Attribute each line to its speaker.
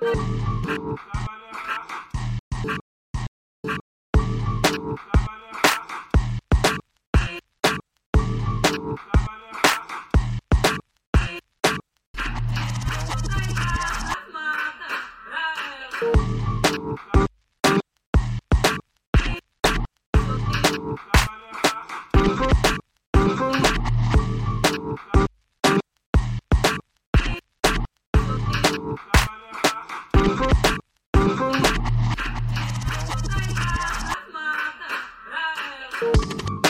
Speaker 1: Bye. Thank you.